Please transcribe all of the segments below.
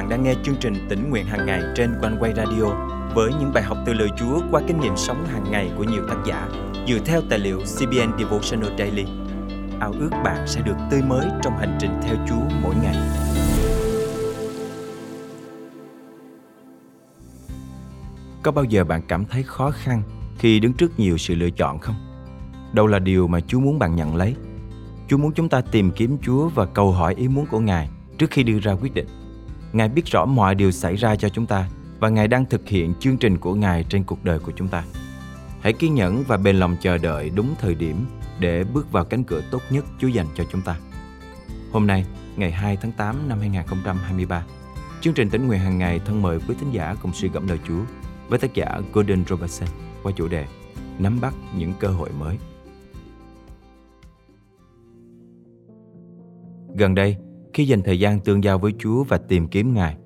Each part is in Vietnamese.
bạn đang nghe chương trình tỉnh nguyện hàng ngày trên quanh quay radio với những bài học từ lời Chúa qua kinh nghiệm sống hàng ngày của nhiều tác giả dựa theo tài liệu CBN Devotional Daily. Ao ước bạn sẽ được tươi mới trong hành trình theo Chúa mỗi ngày. Có bao giờ bạn cảm thấy khó khăn khi đứng trước nhiều sự lựa chọn không? Đâu là điều mà Chúa muốn bạn nhận lấy? Chúa muốn chúng ta tìm kiếm Chúa và cầu hỏi ý muốn của Ngài trước khi đưa ra quyết định. Ngài biết rõ mọi điều xảy ra cho chúng ta và Ngài đang thực hiện chương trình của Ngài trên cuộc đời của chúng ta. Hãy kiên nhẫn và bền lòng chờ đợi đúng thời điểm để bước vào cánh cửa tốt nhất Chúa dành cho chúng ta. Hôm nay, ngày 2 tháng 8 năm 2023, chương trình tỉnh nguyện hàng ngày thân mời quý thính giả cùng suy gẫm lời Chúa với tác giả Gordon Robertson qua chủ đề Nắm bắt những cơ hội mới. Gần đây, khi dành thời gian tương giao với Chúa và tìm kiếm Ngài,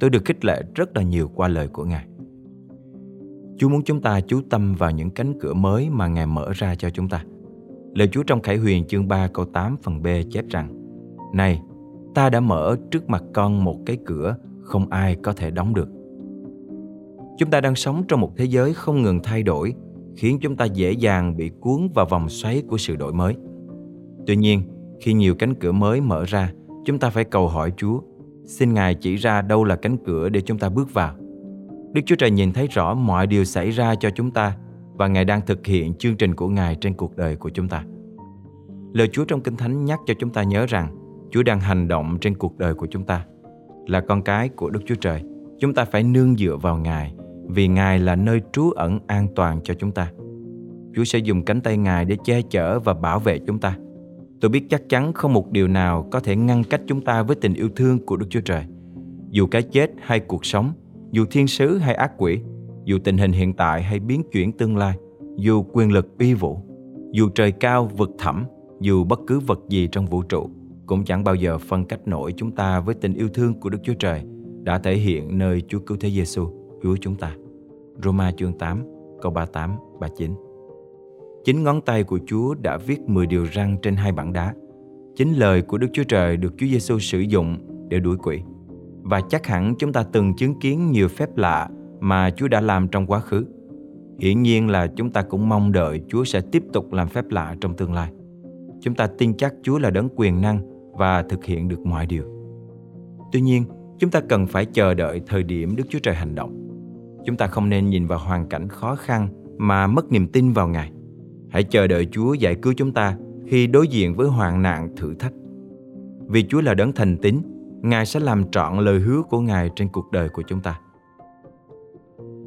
tôi được khích lệ rất là nhiều qua lời của Ngài. Chúa muốn chúng ta chú tâm vào những cánh cửa mới mà Ngài mở ra cho chúng ta. Lời Chúa trong Khải Huyền chương 3 câu 8 phần B chép rằng Này, ta đã mở trước mặt con một cái cửa không ai có thể đóng được. Chúng ta đang sống trong một thế giới không ngừng thay đổi, khiến chúng ta dễ dàng bị cuốn vào vòng xoáy của sự đổi mới. Tuy nhiên, khi nhiều cánh cửa mới mở ra, chúng ta phải cầu hỏi Chúa, xin Ngài chỉ ra đâu là cánh cửa để chúng ta bước vào. Đức Chúa Trời nhìn thấy rõ mọi điều xảy ra cho chúng ta và Ngài đang thực hiện chương trình của Ngài trên cuộc đời của chúng ta. Lời Chúa trong Kinh Thánh nhắc cho chúng ta nhớ rằng Chúa đang hành động trên cuộc đời của chúng ta. Là con cái của Đức Chúa Trời, chúng ta phải nương dựa vào Ngài vì Ngài là nơi trú ẩn an toàn cho chúng ta. Chúa sẽ dùng cánh tay Ngài để che chở và bảo vệ chúng ta. Tôi biết chắc chắn không một điều nào có thể ngăn cách chúng ta với tình yêu thương của Đức Chúa Trời. Dù cái chết hay cuộc sống, dù thiên sứ hay ác quỷ, dù tình hình hiện tại hay biến chuyển tương lai, dù quyền lực uy vũ, dù trời cao vực thẳm, dù bất cứ vật gì trong vũ trụ, cũng chẳng bao giờ phân cách nổi chúng ta với tình yêu thương của Đức Chúa Trời đã thể hiện nơi Chúa Cứu Thế Giêsu Chúa chúng ta. Roma chương 8, câu 38, 39 Chính ngón tay của Chúa đã viết 10 điều răn trên hai bảng đá. Chính lời của Đức Chúa Trời được Chúa Giêsu sử dụng để đuổi quỷ. Và chắc hẳn chúng ta từng chứng kiến nhiều phép lạ mà Chúa đã làm trong quá khứ. Hiển nhiên là chúng ta cũng mong đợi Chúa sẽ tiếp tục làm phép lạ trong tương lai. Chúng ta tin chắc Chúa là đấng quyền năng và thực hiện được mọi điều. Tuy nhiên, chúng ta cần phải chờ đợi thời điểm Đức Chúa Trời hành động. Chúng ta không nên nhìn vào hoàn cảnh khó khăn mà mất niềm tin vào Ngài. Hãy chờ đợi Chúa giải cứu chúng ta khi đối diện với hoạn nạn thử thách. Vì Chúa là đấng thành tín, Ngài sẽ làm trọn lời hứa của Ngài trên cuộc đời của chúng ta.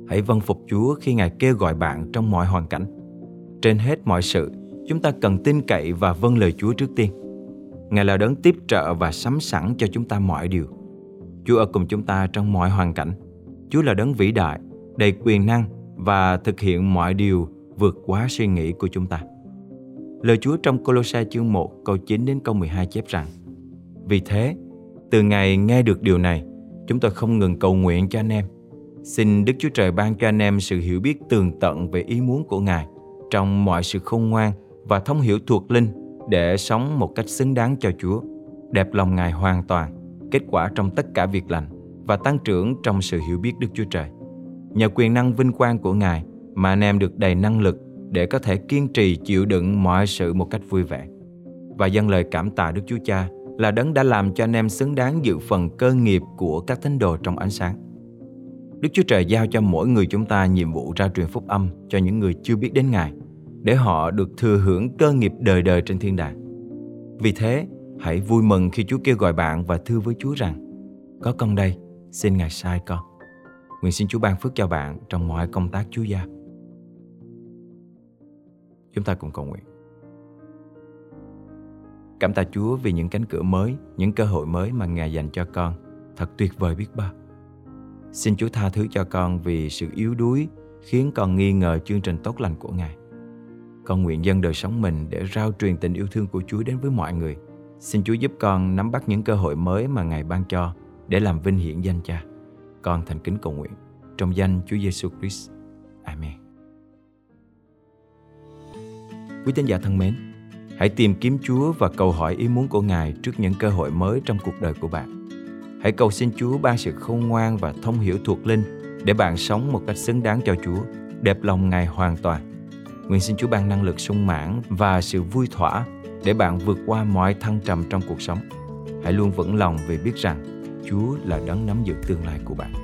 Hãy vâng phục Chúa khi Ngài kêu gọi bạn trong mọi hoàn cảnh. Trên hết mọi sự, chúng ta cần tin cậy và vâng lời Chúa trước tiên. Ngài là đấng tiếp trợ và sắm sẵn cho chúng ta mọi điều. Chúa ở cùng chúng ta trong mọi hoàn cảnh. Chúa là đấng vĩ đại, đầy quyền năng và thực hiện mọi điều vượt quá suy nghĩ của chúng ta. Lời Chúa trong Colossae chương 1 câu 9 đến câu 12 chép rằng Vì thế, từ ngày nghe được điều này, chúng tôi không ngừng cầu nguyện cho anh em. Xin Đức Chúa Trời ban cho anh em sự hiểu biết tường tận về ý muốn của Ngài trong mọi sự khôn ngoan và thông hiểu thuộc linh để sống một cách xứng đáng cho Chúa, đẹp lòng Ngài hoàn toàn, kết quả trong tất cả việc lành và tăng trưởng trong sự hiểu biết Đức Chúa Trời. Nhờ quyền năng vinh quang của Ngài mà anh em được đầy năng lực để có thể kiên trì chịu đựng mọi sự một cách vui vẻ. Và dâng lời cảm tạ Đức Chúa Cha là đấng đã làm cho anh em xứng đáng dự phần cơ nghiệp của các thánh đồ trong ánh sáng. Đức Chúa Trời giao cho mỗi người chúng ta nhiệm vụ ra truyền phúc âm cho những người chưa biết đến Ngài, để họ được thừa hưởng cơ nghiệp đời đời trên thiên đàng. Vì thế, hãy vui mừng khi Chúa kêu gọi bạn và thưa với Chúa rằng, có con đây, xin Ngài sai con. Nguyện xin Chúa ban phước cho bạn trong mọi công tác Chúa giao. Chúng ta cùng cầu nguyện. Cảm tạ Chúa vì những cánh cửa mới, những cơ hội mới mà Ngài dành cho con. Thật tuyệt vời biết bao. Xin Chúa tha thứ cho con vì sự yếu đuối khiến con nghi ngờ chương trình tốt lành của Ngài. Con nguyện dân đời sống mình để rao truyền tình yêu thương của Chúa đến với mọi người. Xin Chúa giúp con nắm bắt những cơ hội mới mà Ngài ban cho để làm vinh hiển danh Cha. Con thành kính cầu nguyện trong danh Chúa Giêsu Christ. Amen. Quý tín giả thân mến, hãy tìm kiếm Chúa và cầu hỏi ý muốn của Ngài trước những cơ hội mới trong cuộc đời của bạn. Hãy cầu xin Chúa ban sự khôn ngoan và thông hiểu thuộc linh để bạn sống một cách xứng đáng cho Chúa, đẹp lòng Ngài hoàn toàn. Nguyện xin Chúa ban năng lực sung mãn và sự vui thỏa để bạn vượt qua mọi thăng trầm trong cuộc sống. Hãy luôn vững lòng vì biết rằng Chúa là đấng nắm giữ tương lai của bạn.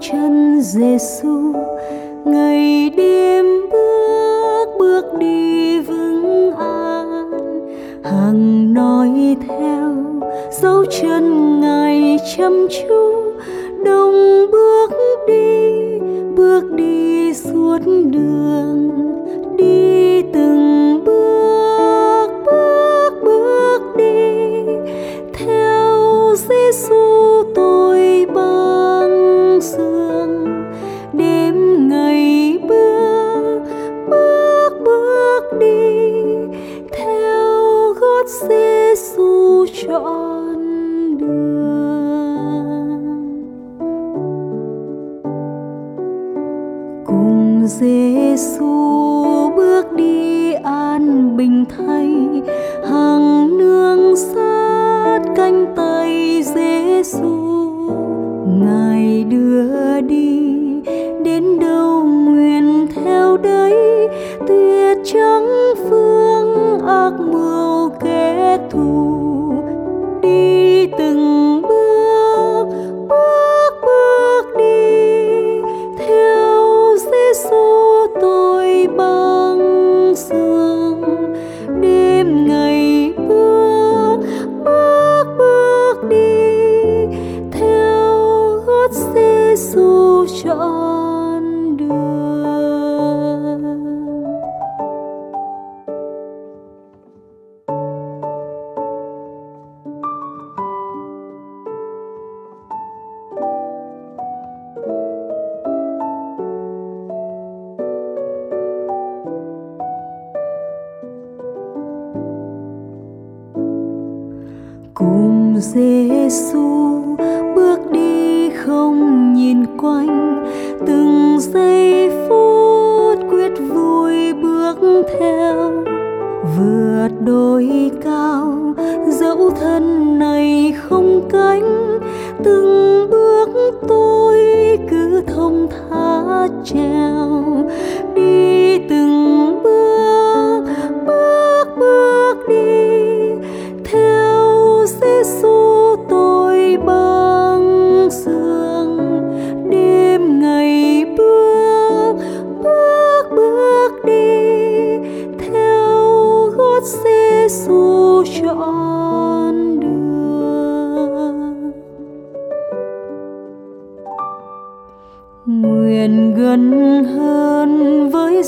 Chân Giêsu ngày đêm bước bước đi vững an. Hằng nói theo, dấu chân ngài chăm chú. Đồng bước đi bước đi suốt đường. Giêsu bước đi an bình thay. Hằng nương sát cánh tay Giêsu ngài đưa đi, đến đâu nguyện theo đấy. Tuyệt trắng phương ác mưa cùng Giêsu bước đi không nhìn quanh, từng giây phút quyết vui bước theo. Vượt đồi cao, dẫu thân này không cánh, từng bước tôi cứ thông thả treo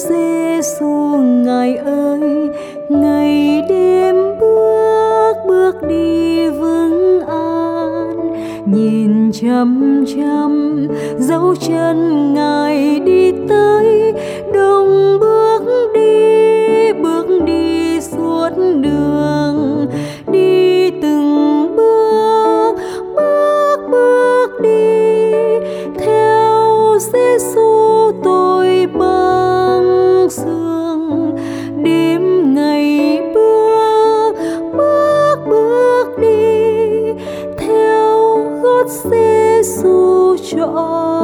Giêsu ngài ơi, ngày đêm bước bước đi vững an. Nhìn chăm chăm, dấu chân ngài đi tới.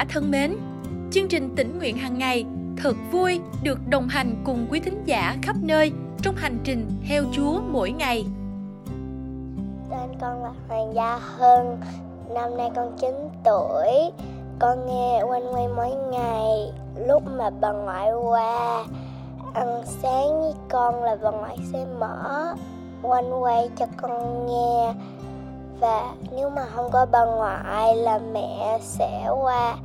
giả thân mến, chương trình tỉnh nguyện hàng ngày thật vui được đồng hành cùng quý thính giả khắp nơi trong hành trình theo Chúa mỗi ngày. Tên con là Hoàng Gia Hân, năm nay con 9 tuổi. Con nghe quanh quay mỗi ngày lúc mà bà ngoại qua. Ăn sáng với con là bà ngoại sẽ mở quanh quay cho con nghe. Và nếu mà không có bà ngoại là mẹ sẽ qua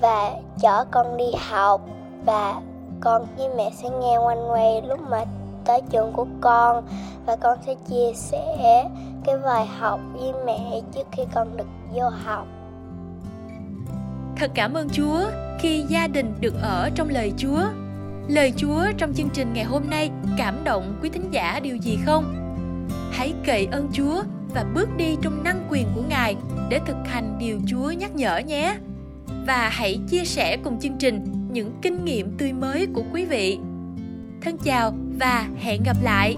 và chở con đi học và con với mẹ sẽ nghe quanh quay lúc mà tới trường của con và con sẽ chia sẻ cái bài học với mẹ trước khi con được vô học Thật cảm ơn Chúa khi gia đình được ở trong lời Chúa. Lời Chúa trong chương trình ngày hôm nay cảm động quý thính giả điều gì không? Hãy cậy ơn Chúa và bước đi trong năng quyền của Ngài để thực hành điều Chúa nhắc nhở nhé. Và hãy chia sẻ cùng chương trình những kinh nghiệm tươi mới của quý vị. Thân chào và hẹn gặp lại.